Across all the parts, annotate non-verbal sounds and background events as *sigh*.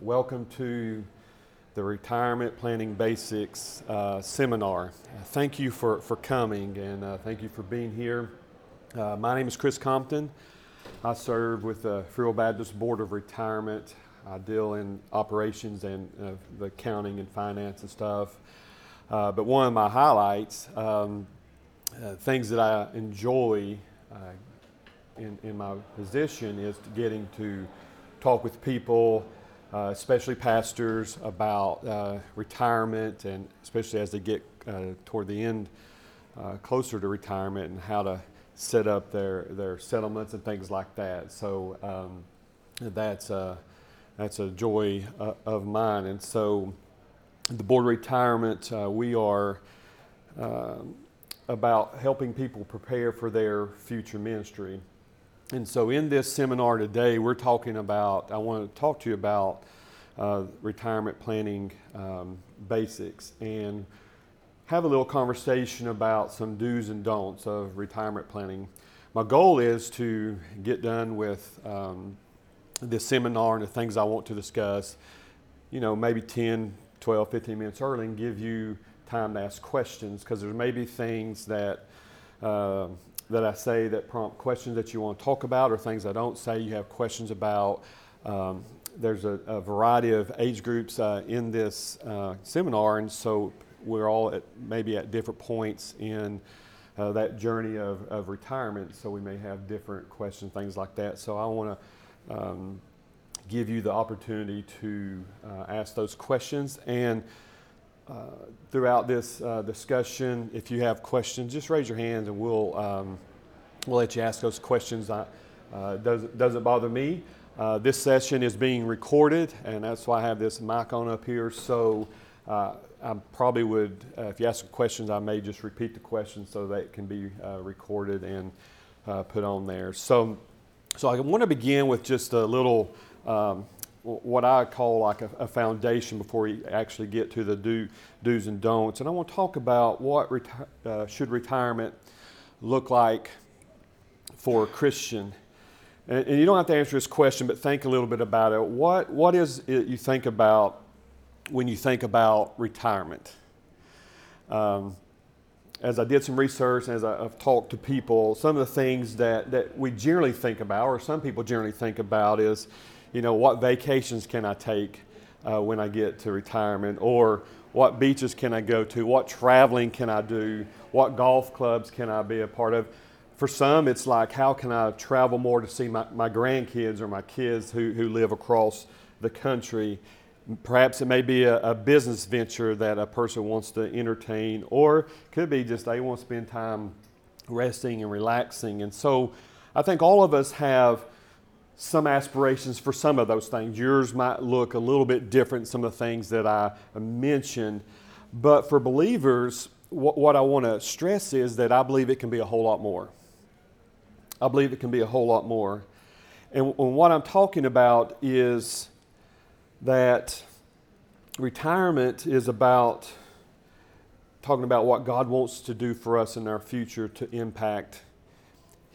welcome to the Retirement Planning Basics uh, Seminar. thank you for, for coming and uh, thank you for being here. Uh, my name is Chris Compton. I serve with the Free Baptist Board of Retirement. I deal in operations and uh, the accounting and finance and stuff. Uh, but one of my highlights, um, uh, things that I enjoy in, in my position, is getting to talk with people uh, especially pastors, about uh, retirement, and especially as they get uh, toward the end, uh, closer to retirement, and how to set up their, their settlements and things like that. So um, that's, a, that's a joy uh, of mine. And so, the board of retirement, we are um, about helping people prepare for their future ministry. And so, in this seminar today, we're talking about, I want to talk to you about uh, retirement planning um, basics and have a little conversation about some do's and don'ts of retirement planning. My goal is to get done with um, this seminar and the things I want to discuss, you know, maybe 10, 12, 15 minutes early and give you time to ask questions because there may be things that. Uh, that I say that prompt questions that you want to talk about, or things I don't say you have questions about. Um, there's a, a, variety of age groups uh, in this uh, seminar, and so we're all at, maybe at different points in uh, that journey of, of retirement. So we may have different questions, things like that. So I want to um, give you the opportunity to uh, ask those questions and. Uh, throughout this uh, discussion. If you have questions, just raise your hands and we'll, um, we'll let you ask those questions. Uh, doesn't, doesn't bother me. Uh, this session is being recorded, and that's why I have this mic on up here. So uh, I probably would, if you ask questions, I may just repeat the questions so that it can be recorded and put on there. So, so I want to begin with just a little. Um, what I call like a, a, foundation before you actually get to the do, do's and don'ts. And I want to talk about what reti- uh, should retirement look like for a Christian. And, and, you don't have to answer this question, but think a little bit about it. What, what is it you think about when you think about retirement? Um, as I did some research and as I, have talked to people, some of the things that, that we generally think about, or some people generally think about, is you know, what vacations can I take uh, when I get to retirement? Or what beaches can I go to? What traveling can I do? What golf clubs can I be a part of? For some, it's like, how can I travel more to see my, my grandkids or my kids who, who live across the country? Perhaps it may be a, a business venture that a person wants to entertain, or could be just they want to spend time resting and relaxing. And so I think all of us have some aspirations for some of those things. Yours might look a little bit different, some of the things that I mentioned. But for believers, what, what I want to stress is that I believe it can be a whole lot more. I believe it can be a whole lot more. And, and what I'm talking about is that retirement is about talking about what God wants to do for us in our future to impact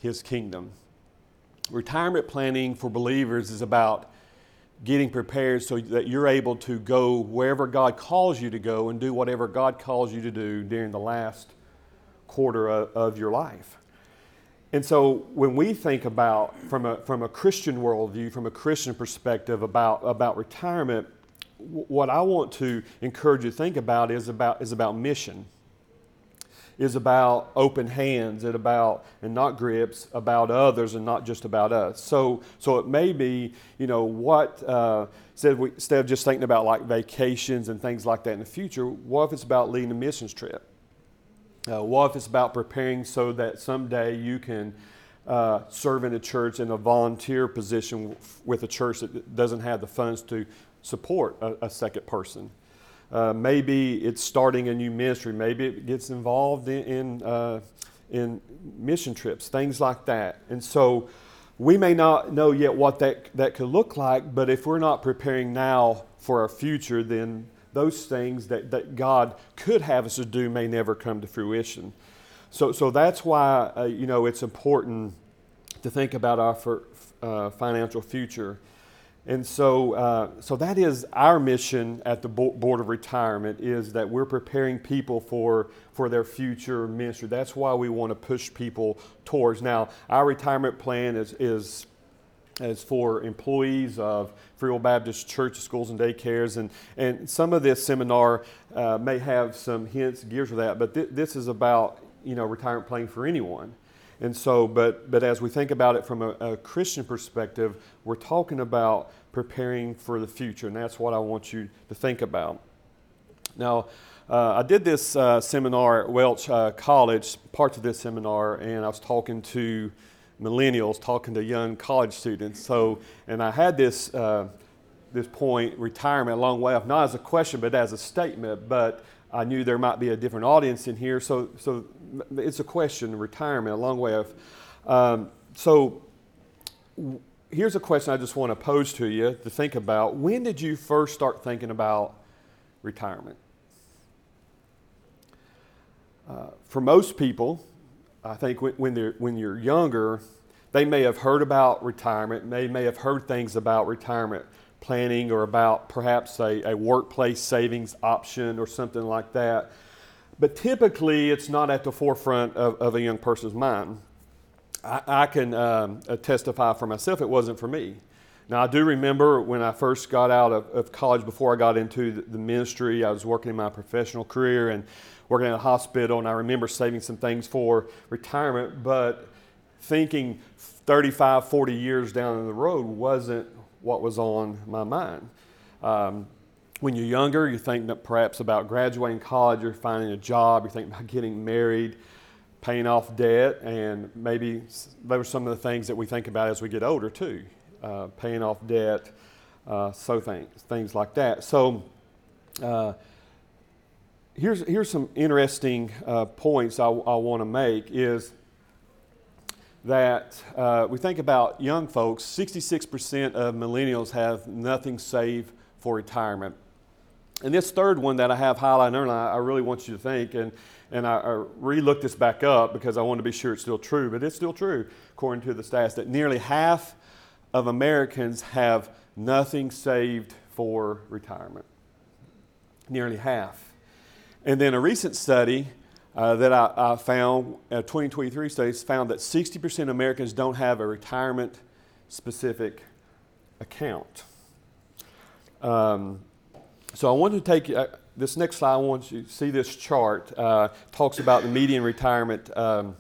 His kingdom retirement planning for believers is about getting prepared so that you're able to go wherever God calls you to go and do whatever God calls you to do during the last quarter of, of your life. And so when we think about, from a, from a Christian worldview, from a Christian perspective about, about retirement, what I want to encourage you to think about is about, is about mission is about open hands and about and not grips about others and not just about us. So so it may be you know what uh, instead, of we, instead of just thinking about like vacations and things like that in the future what if it's about leading a missions trip? Uh, what if it's about preparing so that someday you can uh, serve in a church in a volunteer position with a church that doesn't have the funds to support a, a second person uh, maybe it's starting a new ministry. Maybe it gets involved in, in, uh, in mission trips, things like that. And so we may not know yet what that, that could look like, but if we're not preparing now for our future, then those things that, that God could have us to do may never come to fruition. So, so that's why uh, you know it's important to think about our for, uh, financial future. And so, uh, so that is our mission at the Board of Retirement is that we're preparing people for, for their future ministry. That's why we want to push people towards. Now, our retirement plan is, is, is for employees of Free Will Baptist Church, schools, and daycares. And, and some of this seminar uh, may have some hints, gears of that, but th- this is about, you know, retirement planning for anyone. And so, but, but as we think about it from a, a, Christian perspective, we're talking about preparing for the future, and that's what I want you to think about. Now, uh, I did this uh, seminar at Welch uh, College, parts of this seminar, and I was talking to millennials, talking to young college students. So, and I had this, uh, this point, retirement, a long way off, not as a question, but as a statement, but I knew there might be a different audience in here. So, so it's a question, retirement, a long way off. Um, so here's a question I just want to pose to you to think about. When did you first start thinking about retirement? Uh, for most people, I think when, when, they're, when you're younger, they may have heard about retirement, they may have heard things about retirement planning or about perhaps a, a workplace savings option or something like that. But typically, it's not at the forefront of, of a young person's mind. I, I can um, uh, testify for myself, it wasn't for me. Now, I do remember when I first got out of, of college, before I got into the, the, ministry, I was working in my professional career and working in a hospital, and I remember saving some things for retirement, but thinking 35, 40 years down the road wasn't what was on my mind. Um, when you're younger, you think that perhaps about graduating college, you're finding a job, you're thinking about getting married, paying off debt, and maybe those are some of the things that we think about as we get older too, uh, paying off debt, uh, so things, things like that. So uh, here's, here's some interesting uh, points I, I want to make is that uh, we think about young folks, 66% of millennials have nothing saved for retirement. And this third one that I have highlighted and I really want you to think, and, and I, I re looked this back up because I want to be sure it's still true, but it's still true according to the stats that nearly half of Americans have nothing saved for retirement. Nearly half. And then a recent study uh, that I, I found, a 2023 studies found that 60% of Americans don't have a retirement specific account. Um, so I want to take uh, this next slide. I want you to see this chart. Uh, talks about the median retirement um,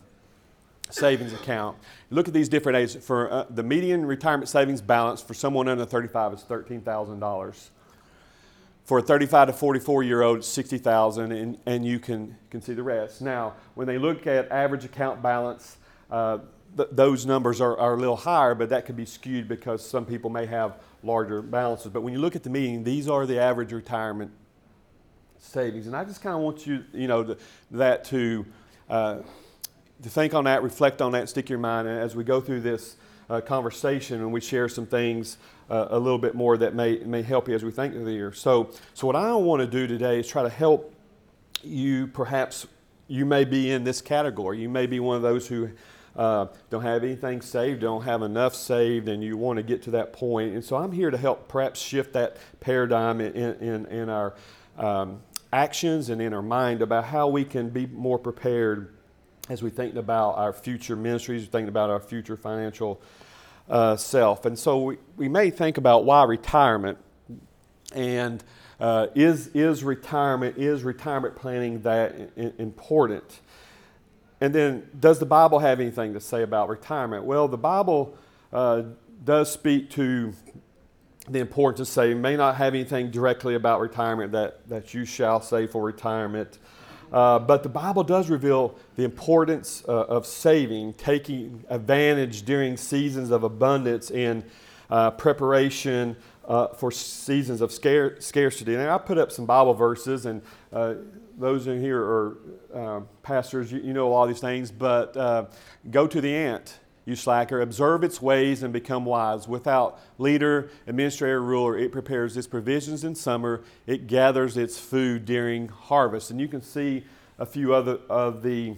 savings account. Look at these different ages. For uh, the median retirement savings balance for someone under 35 is $13,000 for a 35 to 44 year old, 60,000, and, and you can, can see the rest. Now, when they look at average account balance, uh, th- those numbers are, are a little higher, but that could be skewed because some people may have larger balances. But when you look at the median, these are the average retirement savings. And I just kind of want you, you know, to, that to, uh, to think on that, reflect on that, stick your mind and as we go through this uh, conversation and we share some things uh, a little bit more that may, may help you as we think of the year. So, so what I want to do today is try to help you perhaps you may be in this category. You may be one of those who uh, don't have anything saved, don't have enough saved, and you want to get to that point. And so I'm here to help perhaps shift that paradigm in, in, in our um, actions and in our mind about how we can be more prepared as we think about our future ministries, thinking about our future financial uh, self. And so we, we may think about why retirement and uh, is, is retirement, is retirement planning that I- important? And then, does the Bible have anything to say about retirement? Well, the Bible uh, does speak to the importance of saving. May not have anything directly about retirement that, that you shall save for retirement. Uh, but the Bible does reveal the importance uh, of saving, taking advantage during seasons of abundance in uh, preparation uh, for seasons of scarcity. And I put up some Bible verses, and uh, those in here are pastors, you, you, know a lot of these things, but go to the ant you slacker. Observe its ways and become wise. Without leader, administrator, ruler, it prepares its provisions in summer. It gathers its food during harvest. And you can see a few other of the,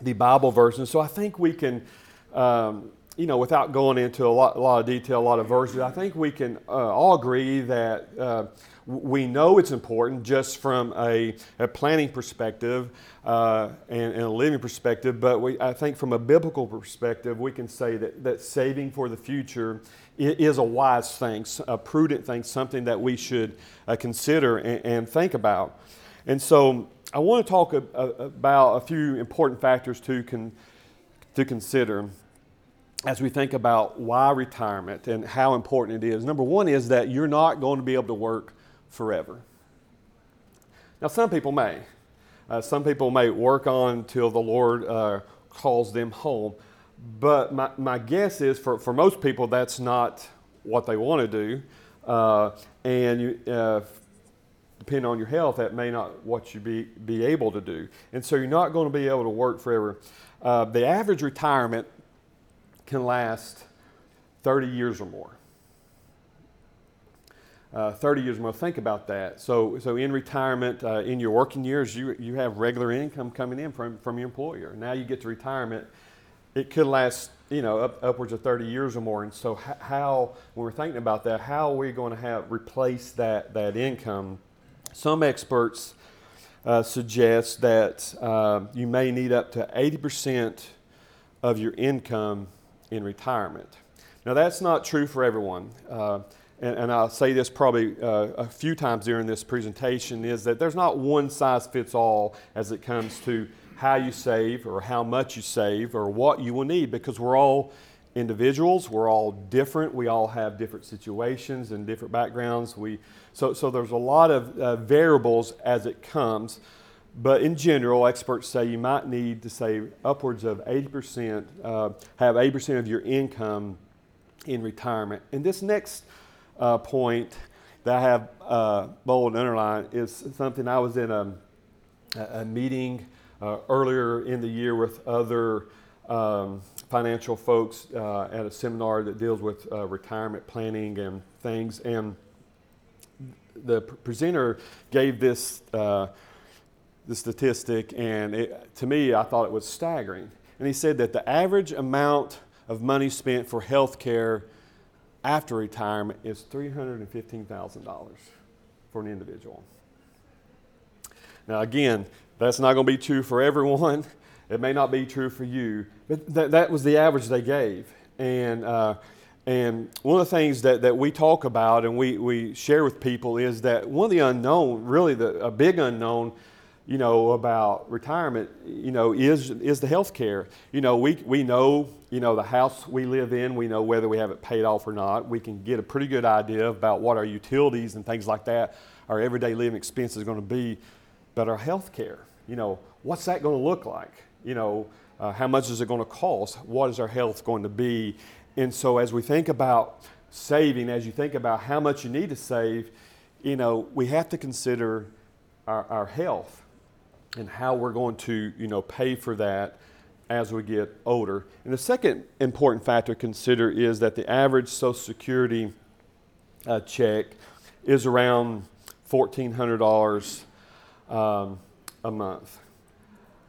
the Bible verses. So I think we can, um, you know, without going into a lot, a lot of detail, a lot of verses, I think we can uh, all agree that uh, we know it's important just from a, a planning perspective uh, and, and, a living perspective, but we, I think from a biblical perspective, we can say that, that saving for the future is a wise thing, a prudent thing, something that we should uh, consider and, and, think about. And so I want to talk a, a, about a few important factors to, con, to consider as we think about why retirement and how important it is. Number one is that you're not going to be able to work forever. Now, some people may. Uh, some people may work on till the Lord uh, calls them home. But my, my guess is for, for most people, that's not what they want to do. Uh, and you, uh, depending on your health, that may not what you be, be able to do. And so you're not going to be able to work forever. Uh, the average retirement can last 30 years or more. Uh, 30 years or more. Think about that. So, so in retirement, uh, in your working years, you, you have regular income coming in from, from your employer. Now you get to retirement, it could last, you know, up, upwards of 30 years or more. And so, how, when we're thinking about that, how are we going to have replace that, that income? Some experts uh, suggest that uh, you may need up to 80% of your income in retirement. Now, that's not true for everyone. Uh, and, and, I'll say this probably uh, a few times during this presentation, is that there's not one size fits all as it comes to how you save or how much you save or what you will need because we're all individuals, we're all different, we all have different situations and different backgrounds. We, so, so there's a lot of uh, variables as it comes. But in general, experts say you might need to save upwards of 80%, uh, have 80% of your income in retirement. And this next uh, point that I have uh, bold and underlined is something I was in a, a meeting uh, earlier in the year with other um, financial folks uh, at a seminar that deals with uh, retirement planning and things. And the presenter gave this the statistic, and it, to me, I thought it was staggering. And he said that the average amount of money spent for health care after retirement is $315,000 for an individual. Now, again, that's not going to be true for everyone. *laughs* It may not be true for you, but th- that was the average they gave. And, uh, and one of the things that, that we talk about and we, we share with people is that one of the unknown, really the, a big unknown, you know, about retirement, you know, is, is the health care. You know, we, we know, you know, the house we live in, we know whether we have it paid off or not. We can get a pretty good idea about what our utilities and things like that, our everyday living expenses are going to be. But our health care, you know, what's that going to look like? You know, uh, how much is it going to cost? What is our health going to be? And so as we think about saving, as you think about how much you need to save, you know, we have to consider our, our health and how we're going to, you know, pay for that as we get older. And the second important factor to consider is that the average Social Security uh, check is around $1,400 um, a month.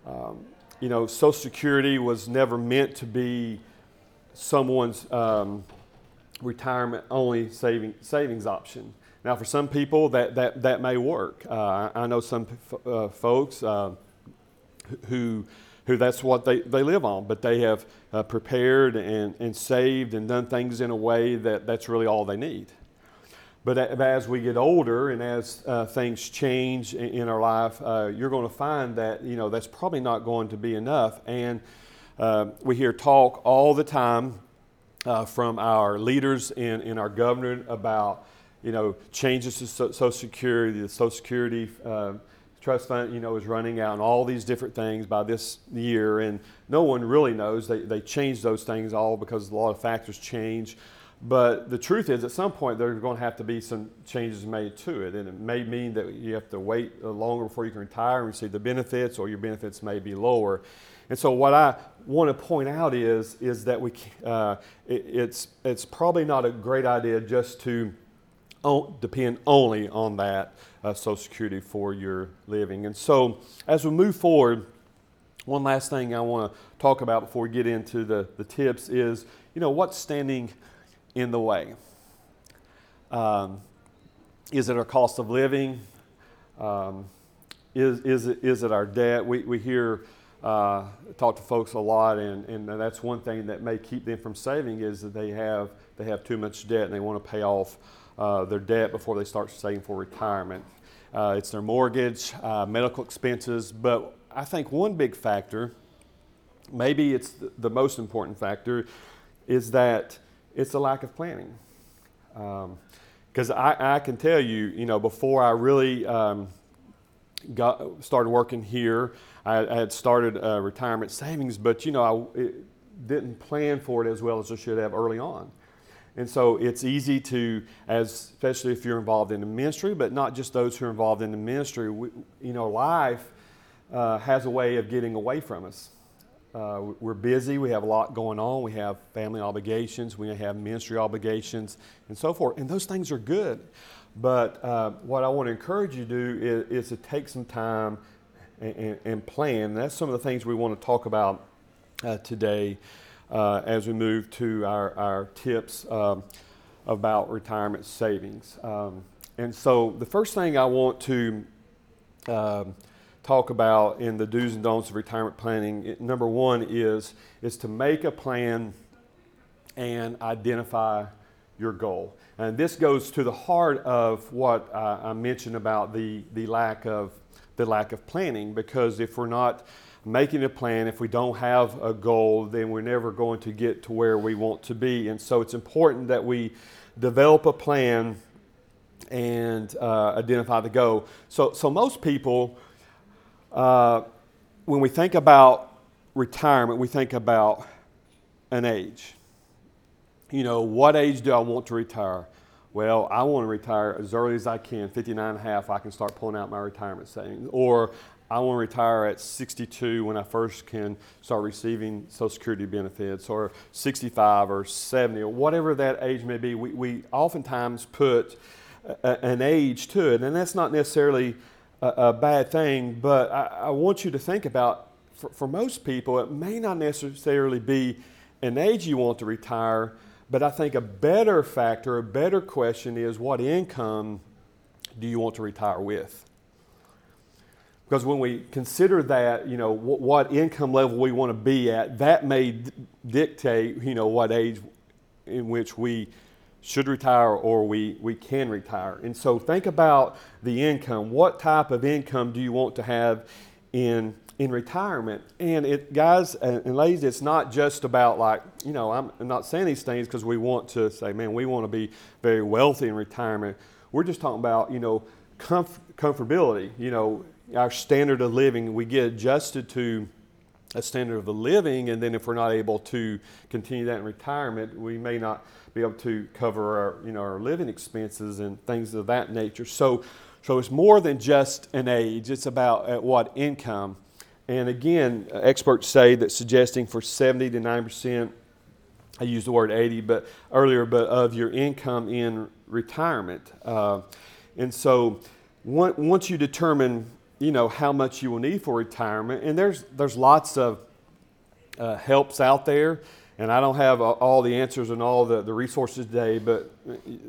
Um, you know, Social Security was never meant to be someone's um, retirement only saving, savings option. Now, for some people, that, that, that may work. Uh, I know some uh, folks uh, who, who that's what they, they live on, but they have uh, prepared and, and saved and done things in a way that that's really all they need. But as we get older and as uh, things change in, in our life, uh, you're going to find that you know that's probably not going to be enough. And we hear talk all the time from our leaders in, in our government about you know, changes to Social Security, the Social Security uh, trust fund, you know, is running out, and all these different things by this year, and no one really knows. They they change those things all because a lot of factors change. But the truth is, at some point, there's going to have to be some changes made to it, and it may mean that you have to wait longer before you can retire and receive the benefits, or your benefits may be lower. And so, what I want to point out is is that we uh, it, it's it's probably not a great idea just to depend only on that uh, Social Security for your living. And so, as we move forward, one last thing I want to talk about before we get into the, the tips is, you know, what's standing in the way? Um, is it our cost of living? Um, is, is, it, is it our debt? We, we hear, uh, talk to folks a lot, and, and that's one thing that may keep them from saving is that they have, they have too much debt and they want to pay off uh, their debt before they start saving for retirement. Uh, it's their mortgage, uh, medical expenses, but I think one big factor, maybe it's the most important factor, is that it's a lack of planning. Because um, I, I, can tell you, you know, before I really um, got started working here, I, I had started retirement savings, but you know, I didn't plan for it as well as I should have early on. And so it's easy to, as especially if you're involved in the ministry, but not just those who are involved in the ministry. We, you know, life uh, has a way of getting away from us. Uh, we're busy. We have a lot going on. We have family obligations. We have ministry obligations, and so forth. And those things are good. But uh, what I want to encourage you to do is, is to take some time and, and, and, plan. That's some of the things we want to talk about uh, today uh, as we move to our, our tips um, about retirement savings. Um, and so, the first thing I want to um, talk about in the do's and don'ts of retirement planning, number one is, is to make a plan and identify your goal. And this goes to the heart of what uh, I mentioned about the, the lack of the lack of planning because if we're not making a plan, if we don't have a goal, then we're never going to get to where we want to be. And so it's important that we develop a plan and uh, identify the goal. So, so most people, uh, when we think about retirement, we think about an age. You know, what age do I want to retire? Well, I want to retire as early as I can, 59 and a half, I can start pulling out my retirement savings. Or I want to retire at 62 when I first can start receiving Social Security benefits, or 65 or 70, or whatever that age may be. We, we oftentimes put a, an age to it, and that's not necessarily a, a bad thing, but I, I, want you to think about for, for most people, it may not necessarily be an age you want to retire, but I think a better factor, a better question is what income do you want to retire with? Because when we consider that, you know, what, what income level we want to be at, that may d- dictate, you know, what age in which we should retire or we, we can retire. And so think about the income. What type of income do you want to have in, in retirement? And it, guys and ladies, it's not just about like, you know, I'm not saying these things because we want to say, man, we want to be very wealthy in retirement. We're just talking about, you know, comf- comfortability. You know, our standard of living, we get adjusted to a standard of a living, and then if we're not able to continue that in retirement, we may not be able to cover our, you know, our living expenses and things of that nature. So, so it's more than just an age; it's about at what income. And again, experts say that suggesting for 70 to 9 percent, I used the word 80, but earlier, but of your income in retirement. Uh, and so, once you determine you know how much you will need for retirement. And there's there's lots of uh, helps out there. And i don't have all the answers and all the, the resources today but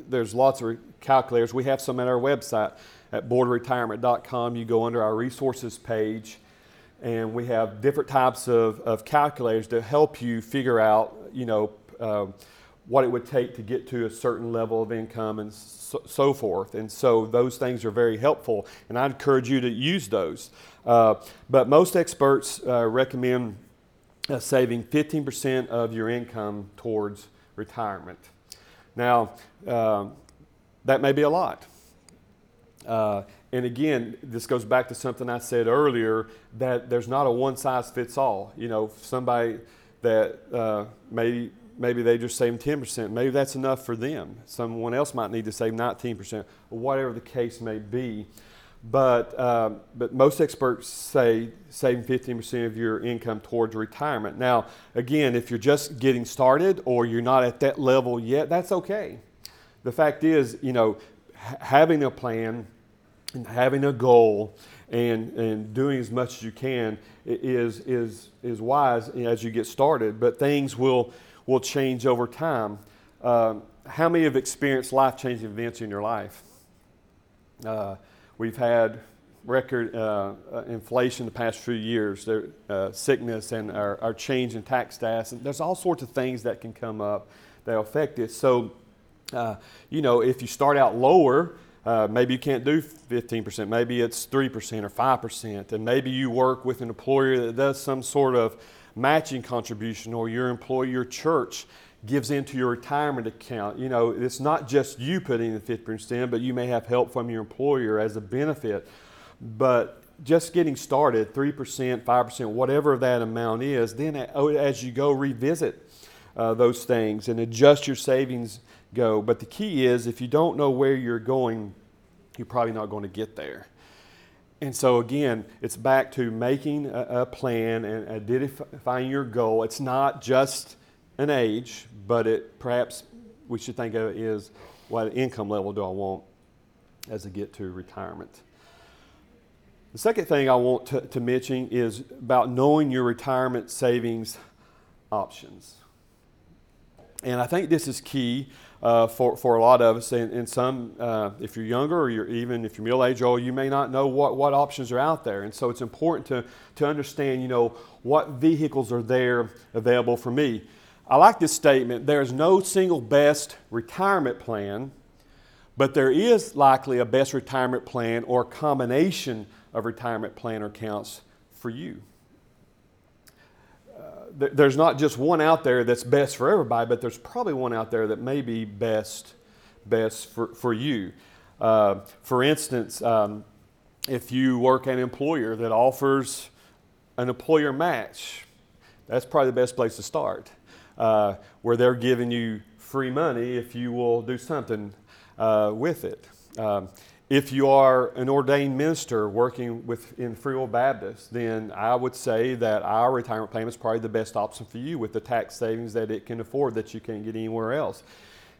there's lots of calculators. We have some at our website at boardretirement.com you go under our resources page and we have different types of, of calculators to help you figure out you know uh, what it would take to get to a certain level of income and so, so, forth. And so those things are very helpful, and I encourage you to use those. Uh, but most experts uh, recommend uh, saving 15% of your income towards retirement. Now, um, that may be a lot. Uh, and again, this goes back to something I said earlier that there's not a one size fits all. You know, somebody that uh, may maybe they just save 10%. Maybe that's enough for them. Someone else might need to save 19%, or whatever the case may be. But, uh, but most experts say saving 15% of your income towards retirement. Now, again, if you're just getting started or you're not at that level yet, that's okay. The fact is, you know, having a plan and having a goal and, and doing as much as you can is, is, is wise as you get started, but things will, will change over time. Uh, how many have experienced life changing events in your life? Uh, we've had record uh, uh, inflation the past few years, there, uh, sickness and our, our, change in tax status. And there's all sorts of things that can come up that affect it. So, uh, you know, if you start out lower, uh, maybe you can't do 15%, maybe it's 3% or 5%, and maybe you work with an employer that does some sort of matching contribution, or your employer, your church gives into your retirement account. You know, it's not just you putting the 50%, in, but you may have help from your employer as a benefit. But just getting started, 3%, 5%, whatever that amount is, then as you go revisit uh, those things and adjust your savings go. But the key is if you don't know where you're going, you're probably not going to get there. And so, again, it's back to making a, a plan and uh, identifying your goal. It's not just an age, but it perhaps we should think of it as what income level do I want as I get to retirement. The second thing I want to, to mention is about knowing your retirement savings options. And I think this is key uh, for, for a lot of us. And, and some, uh, if you're younger or you're even if you're middle age old, you may not know what, what options are out there. And so it's important to, to understand, you know, what vehicles are there available for me. I like this statement there's no single best retirement plan, but there is likely a best retirement plan or combination of retirement plan or accounts for you there's not just one out there that's best for everybody, but there's probably one out there that may be best, best for, for you. Uh, for instance, um, if you work at an employer that offers an employer match, that's probably the best place to start, uh, where they're giving you free money if you will do something uh, with it. Um, if you are an ordained minister working with, in Free Will Baptist, then I would say that our retirement plan is probably the best option for you with the tax savings that it can afford that you can't get anywhere else.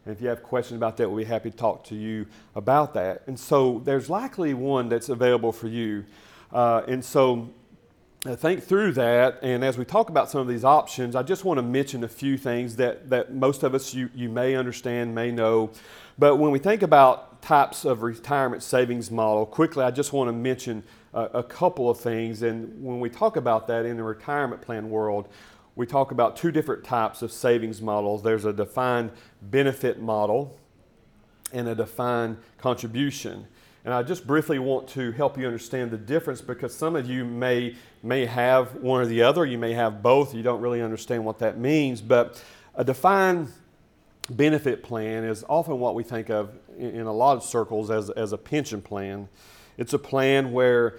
And if you have questions about that, we'll be happy to talk to you about that. And so there's likely one that's available for you. Uh, and so uh, think through that. And as we talk about some of these options, I just want to mention a few things that, that most of us you, you may understand, may know. But when we think about types of retirement savings model, quickly, I just want to mention a, a couple of things. And when we talk about that in the retirement plan world, we talk about two different types of savings models. There's a defined benefit model and a defined contribution. And I just briefly want to help you understand the difference because some of you may, may have one or the other, you may have both, you don't really understand what that means. But a defined benefit plan is often what we think of in, a lot of circles as, as a pension plan. It's a plan where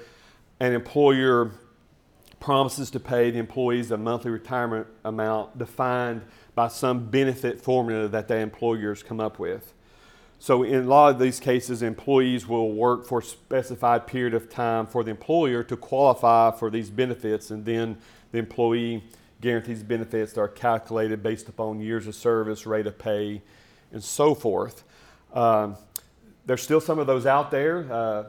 an employer promises to pay the employees a monthly retirement amount defined by some benefit formula that the employers come up with. So, in a lot of these cases, employees will work for a specified period of time for the employer to qualify for these benefits, and then the employee guarantees benefits that are calculated based upon years of service, rate of pay, and so forth. Um, there's still some of those out there. Uh,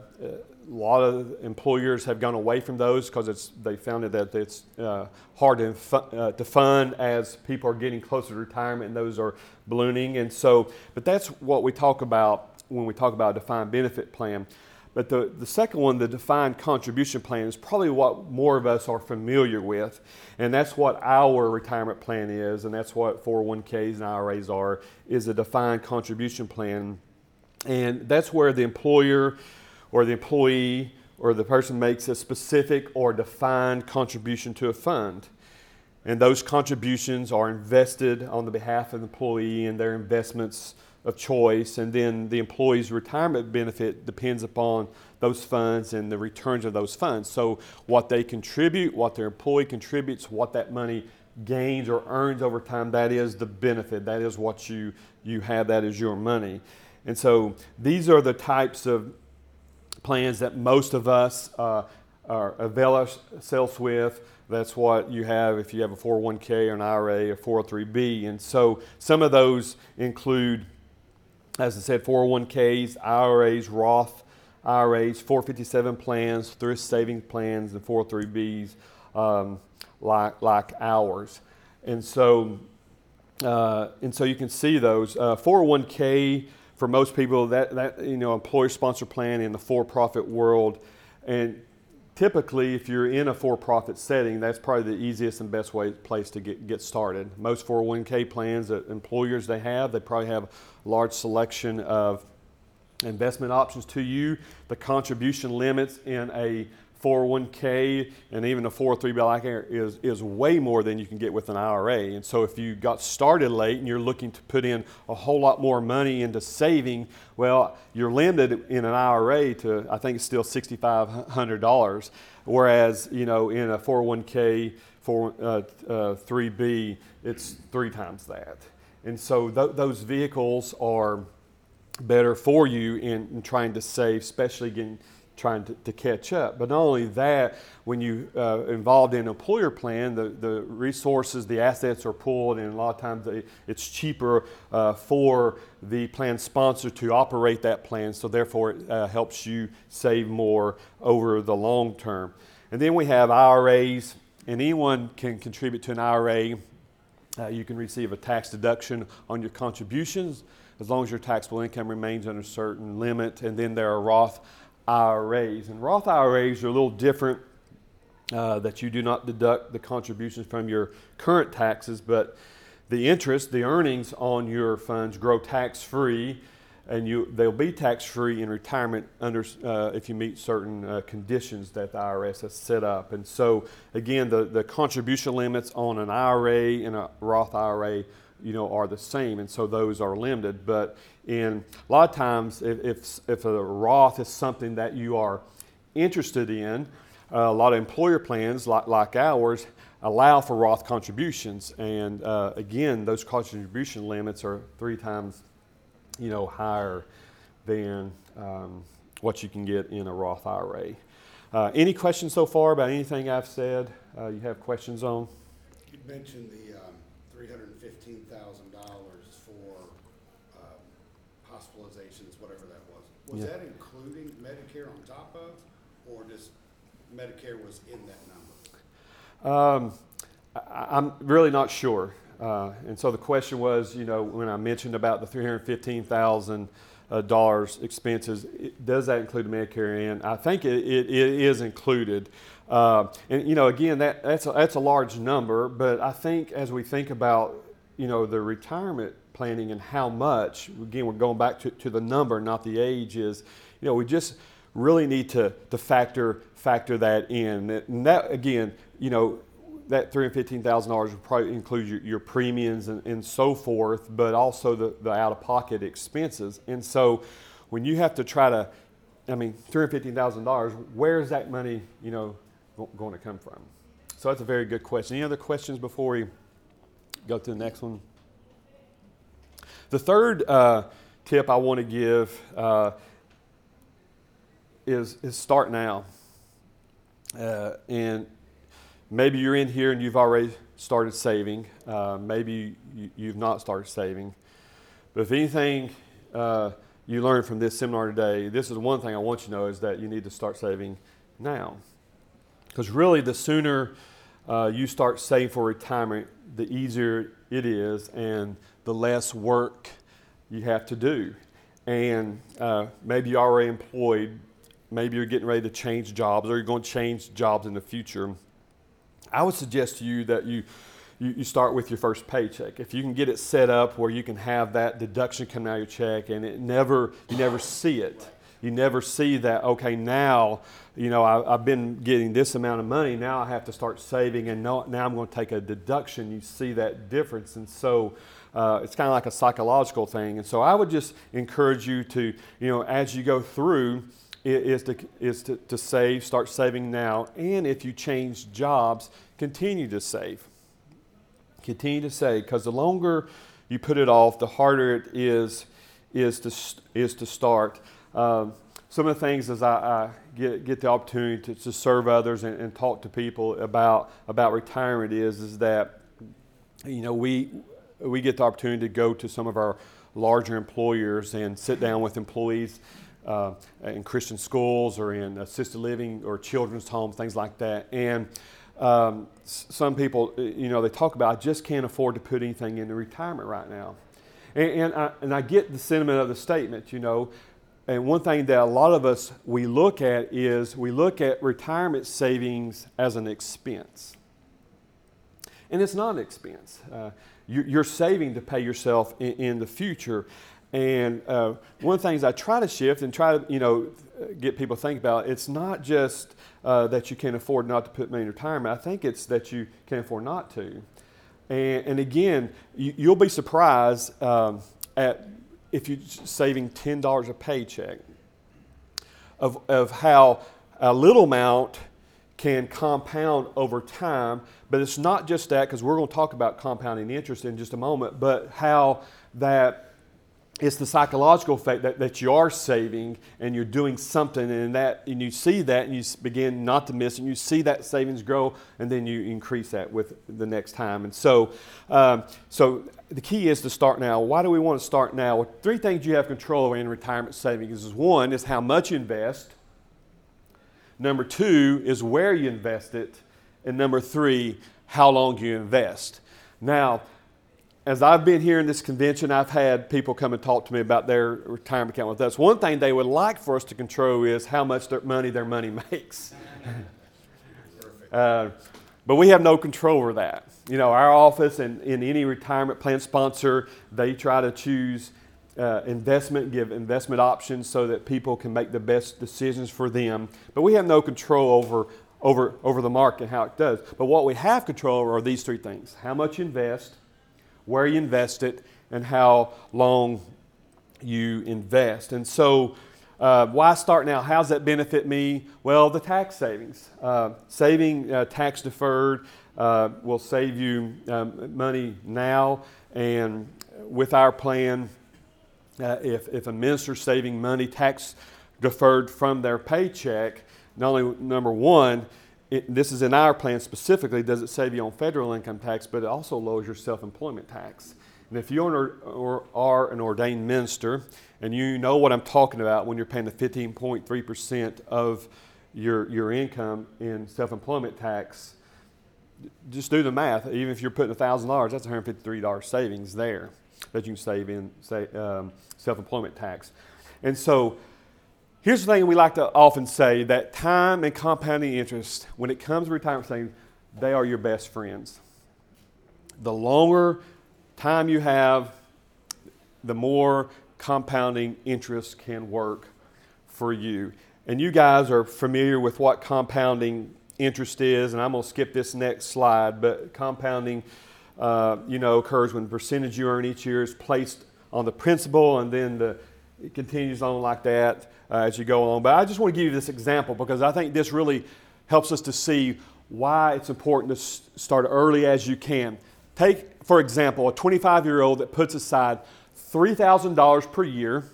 a lot of employers have gone away from those because they found that it's uh, hard to, uh, to fund as people are getting closer to retirement and those are ballooning. And so, but that's what we talk about when we talk about a defined benefit plan. But the, the second one, the defined contribution plan, is probably what more of us are familiar with. And that's what our retirement plan is, and that's what 401ks and IRAs are, is a defined contribution plan. And that's where the employer or the employee or the person makes a specific or defined contribution to a fund. And those contributions are invested on the behalf of the employee and their investments of choice, and then the employee's retirement benefit depends upon those funds and the returns of those funds. So, what they contribute, what their employee contributes, what that money gains or earns over time, that is the benefit. That is what you, you have, that is your money. And so, these are the types of plans that most of us uh, are avail ourselves with. That's what you have if you have a 401k or an IRA or 403b. And so, some of those include as I said, 401ks, IRAs, Roth IRAs, 457 plans, thrift savings plans, and 403bs um, like, like ours. And so, uh, and so you can see those. Uh, 401k for most people, that, that you know, employer sponsored plan in the for-profit world, and typically, if you're in a for-profit setting, that's probably the easiest and best way place to get, get started. Most 401k plans that employers they have, they probably have a large selection of investment options to you. The contribution limits in a 401k and even a 403b like is, is way more than you can get with an IRA. And so if you got started late and you're looking to put in a whole lot more money into saving, well, you're limited in an IRA to I think it's still $6,500, whereas you know in a 401k, 4, uh, uh, 3b, it's three times that. And so th- those vehicles are better for you in, in trying to save, especially getting trying to, to, catch up. But not only that, when you uh, involved in employer plan, the, the resources, the assets are pulled, and a lot of times it's cheaper uh, for the plan sponsor to operate that plan. So therefore, it uh, helps you save more over the long term. And then we have IRAs, and anyone can contribute to an IRA. Uh, you can receive a tax deduction on your contributions as long as your taxable income remains under a certain limit. And then there are Roth IRAs. And Roth IRAs are a little different uh, that you do not deduct the contributions from your current taxes, but the interest, the earnings on your funds grow tax free, and you, they'll be tax free in retirement under, uh, if you meet certain uh, conditions that the IRS has set up. And so, again, the, the contribution limits on an IRA and a Roth IRA you know, are the same, and so those are limited. But in a lot of times, if, if, if a Roth is something that you are interested in, uh, a lot of employer plans like, like ours allow for Roth contributions, and uh, again, those contribution limits are three times, you know, higher than um, what you can get in a Roth IRA. Uh, any questions so far about anything I've said? Uh, you have questions on? You mentioned the fifteen thousand dollars for um, hospitalizations, whatever that was. Was Yeah. that including Medicare on top of, or just Medicare was in that number? Um, I, I'm really not sure. Uh, and so the question was, you know, when I mentioned about the three hundred fifteen thousand dollars expenses, it, does that include Medicare? And I think it, it, it is included. Uh, and you know, again, that, that's a, that's a large number. But I think as we think about you know, the retirement planning and how much, again, we're going back to, to the number, not the age, is, you know, we just really need to, to factor, factor that in. And that, again, you know, that $315,000 would probably include your, your premiums and, and so forth, but also the, the out of pocket expenses. And so when you have to try to, I mean, $315,000, where's that money, you know, going to come from? So that's a very good question. Any other questions before we go to the next one. The third uh, tip I want to give uh, is, is start now. Uh, and maybe you're in here and you've already started saving. Uh, maybe you, have not started saving. But if anything uh, you learned from this seminar today, this is one thing I want you to know is that you need to start saving now. Because really, the sooner uh, you start saving for retirement, the easier it is and the less work you have to do. And uh, maybe you're already employed, maybe you're getting ready to change jobs or you're going to change jobs in the future. I would suggest to you that you, you, you start with your first paycheck. If you can get it set up where you can have that deduction come out of your check and it never, you never see it you never see that, okay, now, you know, I, have been getting this amount of money, now I have to start saving, and now, now I'm going to take a deduction. You see that difference. And so uh, it's kind of like a psychological thing. And so I would just encourage you to, you know, as you go through, is to, is to, to save, start saving now. And if you change jobs, continue to save. Continue to save because the longer you put it off, the harder it is, is, to, is to start. Um, some of the things as I, I, get, get the opportunity to, to serve others and, and, talk to people about, about retirement is, is that, you know, we, we get the opportunity to go to some of our larger employers and sit down with employees uh, in Christian schools or in assisted living or children's homes, things like that. And um, some people, you know, they talk about, I just can't afford to put anything into retirement right now. And, and, I, and I get the sentiment of the statement, you know. And one thing that a lot of us we look at is we look at retirement savings as an expense. And it's not an expense. Uh, you, are saving to pay yourself in, in the future. And uh, one of the things I try to shift and try to, you know, get people to think about, it's not just uh, that you can afford not to put money in retirement. I think it's that you can afford not to. And, and again, you, will be surprised um, at if you're saving $10 a paycheck of, of how a little amount can compound over time. But it's not just that, because we're going to talk about compounding interest in just a moment, but how that it's the psychological effect that, that you are saving and you're doing something and that and you see that and you begin not to miss and you see that savings grow and then you increase that with the next time. And so um, so the key is to start now. Why do we want to start now? Well, three things you have control over in retirement savings is one is how much you invest. Number two is where you invest it. And number three how long you invest. Now as I've been here in this convention, I've had people come and talk to me about their retirement account with us. One thing they would like for us to control is how much their money their money *laughs* makes. uh, but we have no control over that. You know, our office and in any retirement plan sponsor, they try to choose uh, investment, give investment options so that people can make the best decisions for them. But we have no control over over over the market how it does. But what we have control over are these three things: how much you invest where you invest it, and how long you invest. And so, uh, why start now? How's that benefit me? Well, the tax savings. Uh, saving uh, tax deferred uh, will save you um, money now, and with our plan, uh, if, if a minister's saving money tax deferred from their paycheck, not only number one, it, this is in our plan specifically, does it save you on federal income tax, but it also lowers your self employment tax. And if you are, or are an ordained minister and you know what I'm talking about when you're paying the 15.3% of your, your income in self employment tax, just do the math. Even if you're putting $1,000, that's $153 savings there that you can save in say, um, self employment tax. And so Here's the thing we like to often say that time and compounding interest, when it comes to retirement savings, they are your best friends. The longer time you have, the more compounding interest can work for you. And you guys are familiar with what compounding interest is, and I'm going to skip this next slide, but compounding, uh, you know, occurs when the percentage you earn each year is placed on the principal, and then the, it continues on like that uh, as you go along. But I just want to give you this example because I think this really helps us to see why it's important to start early as you can. Take, for example, a 25 year old that puts aside $3,000 per year.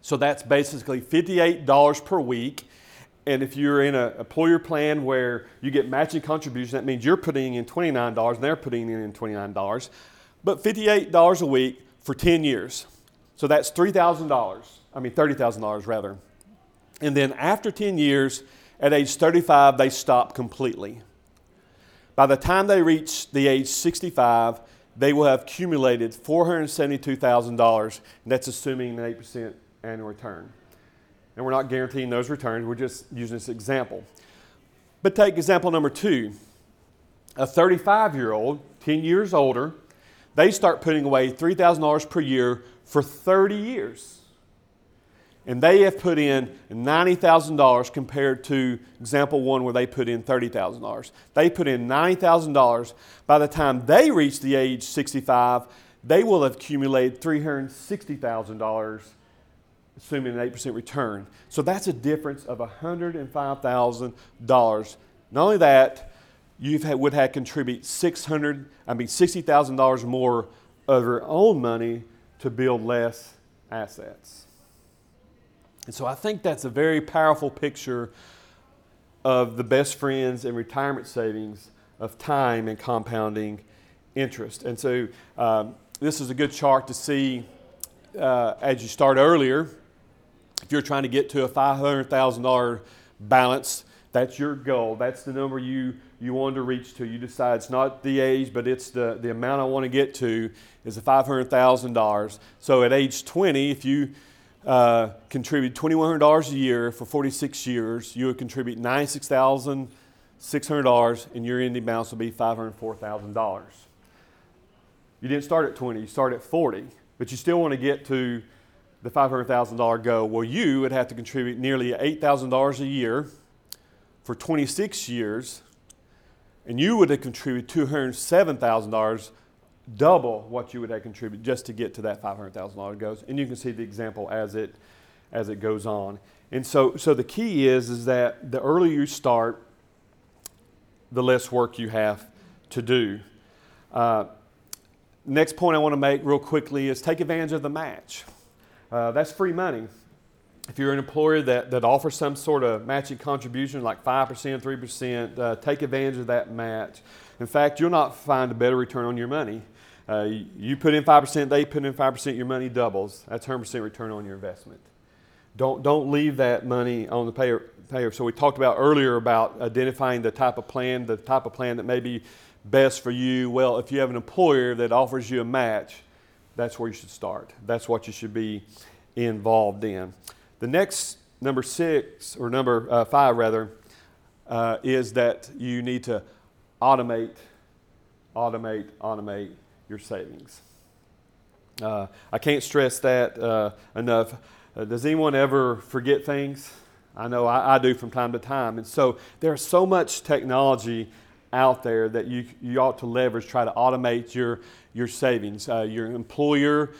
So that's basically $58 per week. And if you're in an employer plan where you get matching contribution, that means you're putting in $29 and they're putting in $29. But $58 a week for 10 years. So that's $3,000. I mean, $30,000 rather. And then after 10 years, at age 35, they stop completely. By the time they reach the age 65, they will have accumulated $472,000, and that's assuming an 8% annual return. And we're not guaranteeing those returns, we're just using this example. But take example number two a 35 year old, 10 years older, they start putting away $3,000 per year for 30 years. And they have put in $90,000 compared to example one where they put in $30,000. They put in $90,000. By the time they reach the age 65, they will have accumulated $360,000, assuming an 8% return. So that's a difference of $105,000. Not only that, you would have contribute 600, I mean $60,000 more of your own money to build less assets. And so I think that's a very powerful picture of the best friends and retirement savings of time and compounding interest. And so um, this is a good chart to see uh, as you start earlier. If you're trying to get to a $500,000 balance, that's your goal. That's the number you, you want to reach to. You decide it's not the age, but it's the, the amount I want to get to is the $500,000. So at age 20, if you uh, contribute $2,100 a year for 46 years, you would contribute $96,600 and your ending balance will be $504,000. You didn't start at 20, you start at 40, but you still want to get to the $500,000 goal. Well, you would have to contribute nearly $8,000 a year for 26 years, and you would have contributed $207,000, double what you would have contributed just to get to that $500,000 goals. And you can see the example as it as it goes on. And so, so the key is is that the earlier you start, the less work you have to do. Uh, next point I want to make real quickly is take advantage of the match. Uh, that's free money if you're an employer that, that offers some sort of matching contribution, like 5%, 3%, uh, take advantage of that match. In fact, you'll not find a better return on your money. Uh, you put in 5%, they put in 5%, your money doubles. That's 100% return on your investment. Don't, don't leave that money on the payer, payer. So, we talked about earlier about identifying the type of plan, the type of plan that may be best for you. Well, if you have an employer that offers you a match, that's where you should start. That's what you should be involved in. The next, number six, or number uh, five rather, uh, is that you need to automate, automate, automate your savings. Uh, I can't stress that uh, enough. Uh, does anyone ever forget things? I know I, I, do from time to time. And so there's so much technology out there that you, you ought to leverage, try to automate your, your savings. Uh, your employer,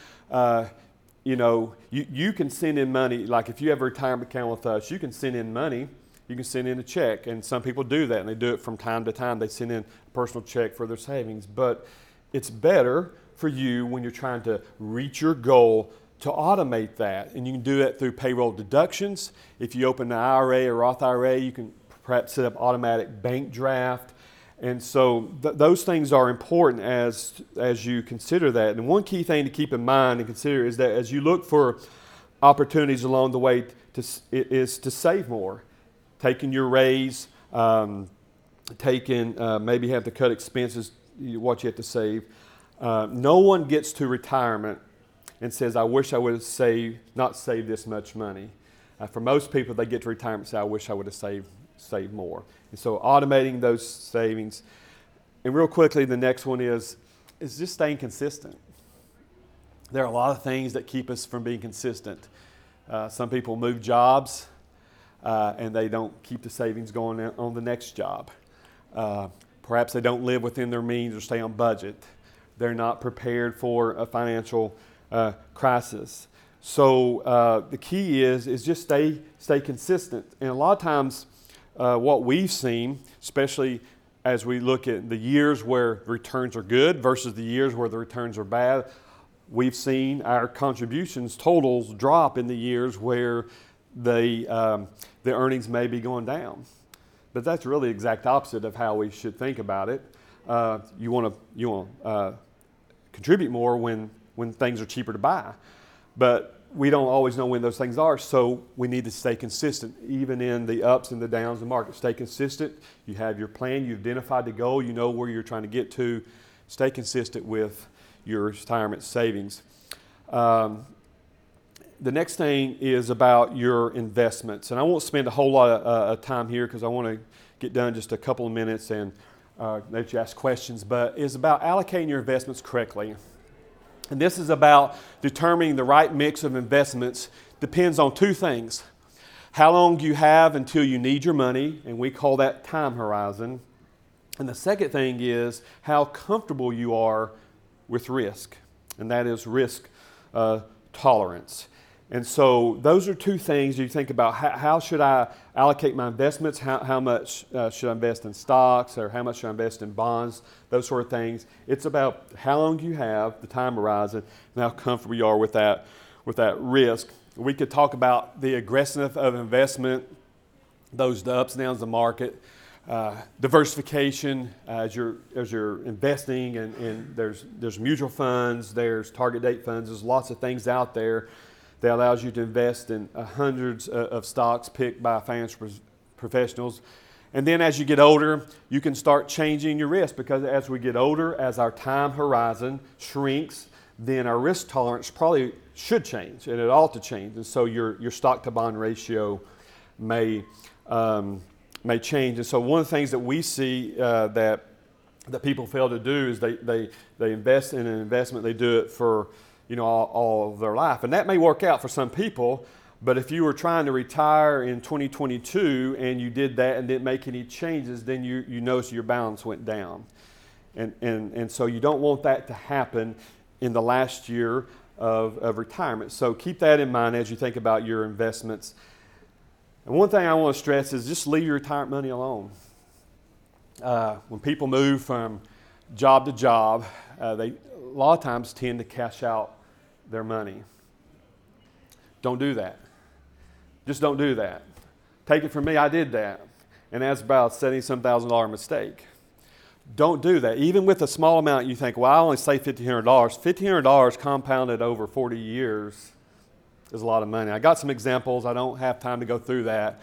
you know, you, you can send in money, like if you have a retirement account with us, you can send in money, you can send in a check. And some people do that and they do it from time to time. They send in a personal check for their savings. But it's better for you when you're trying to reach your goal to automate that. And you can do that through payroll deductions. If you open an IRA or Roth IRA, you can perhaps set up automatic bank draft. And so th- those things are important as, as you consider that. And one key thing to keep in mind and consider is that as you look for opportunities along the way, to, is to save more. Taking your raise, um, taking, uh, maybe have to cut expenses, what you have to save. Uh, no one gets to retirement and says, I wish I would have saved, not saved this much money. Uh, for most people, they get to retirement and say, I wish I would have saved save more. And so automating those savings. And real quickly, the next one is is just staying consistent. There are a lot of things that keep us from being consistent. Uh, some people move jobs uh, and they don't keep the savings going on the next job. Uh, perhaps they don't live within their means or stay on budget. They're not prepared for a financial uh, crisis. So uh, the key is is just stay stay consistent. And a lot of times uh, what we've seen, especially as we look at the years where returns are good versus the years where the returns are bad, we've seen our contributions totals drop in the years where the, um, the earnings may be going down. But that's really the exact opposite of how we should think about it. Uh, you want to you want uh, contribute more when when things are cheaper to buy, but we don't always know when those things are, so we need to stay consistent, even in the ups and the downs of the market. Stay consistent. You have your plan, you've identified the goal, you know where you're trying to get to. Stay consistent with your retirement savings. Um, the next thing is about your investments. And I won't spend a whole lot of uh, time here because I want to get done just a couple of minutes and uh, let you ask questions, but it's about allocating your investments correctly. And this is about determining the right mix of investments depends on two things. How long you have until you need your money, and we call that time horizon. And the second thing is how comfortable you are with risk, and that is risk uh, tolerance. And so those are two things you think about. How, how should I allocate my investments? How, how much uh, should I invest in stocks or how much should I invest in bonds? Those sort of things. It's about how long you have, the time horizon, and how comfortable you are with that, with that risk. We could talk about the aggressiveness of investment, those the ups and downs of the market. Uh, diversification uh, as you're as you're investing and, and there's there's mutual funds there's target date funds there's lots of things out there that allows you to invest in uh, hundreds of, of stocks picked by financial professionals. And then as you get older, you can start changing your risk because as we get older, as our time horizon shrinks, then our risk tolerance probably should change and it ought to change. And so your, your stock to bond ratio may, um, may change. And so one of the things that we see uh, that, that people fail to do is they, they, they invest in an investment, they do it for you know, all, all of their life. And that may work out for some people, but if you were trying to retire in 2022 and you did that and didn't make any changes, then you, you notice your balance went down. And, and, and so you don't want that to happen in the last year of, of retirement. So keep that in mind as you think about your investments. And one thing I want to stress is just leave your retirement money alone. Uh, when people move from job to job, uh, they a lot of times tend to cash out their money. Don't do that. Just don't do that. Take it from me, I did that. And that's about 70 some thousand dollar mistake. Don't do that. Even with a small amount, you think, well, I only save $1,500. $1,500 compounded over 40 years is a lot of money. I got some examples. I don't have time to go through that.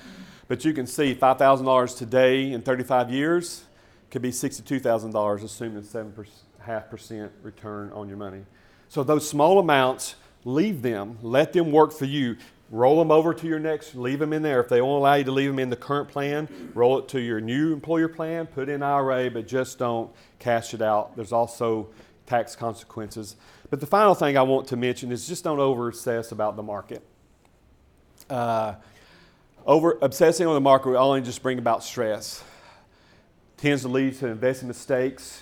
But you can see $5,000 today in 35 years could be $62,000, assuming 7.5% return on your money. So those small amounts, leave them. Let them work for you. Roll them over to your next, leave them in there. If they won't allow you to leave them in the current plan, roll it to your new employer plan, put in IRA, but just don't cash it out. There's also tax consequences. But the final thing I want to mention is just don't over obsess about the market. Uh, over obsessing on the market will only just bring about stress. Tends to lead to investment mistakes.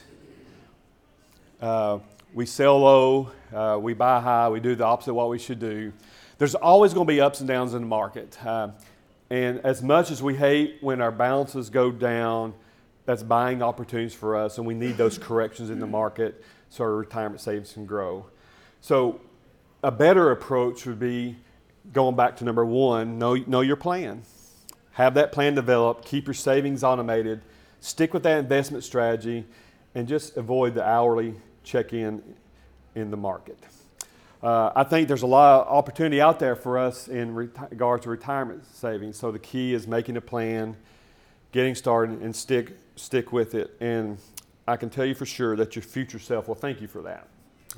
Uh, we sell low, uh, we buy high, we do the opposite of what we should do. There's always going to be ups and downs in the market. Uh, and as much as we hate when our balances go down, that's buying opportunities for us, and we need those corrections in the market so our retirement savings can grow. So, a better approach would be going back to number one know, know your plan. Have that plan developed, keep your savings automated, stick with that investment strategy, and just avoid the hourly check in in the market. Uh, I think there's a lot of opportunity out there for us in reti- regards to retirement savings. So the key is making a plan, getting started, and stick stick with it. And I can tell you for sure that your future self will thank you for that.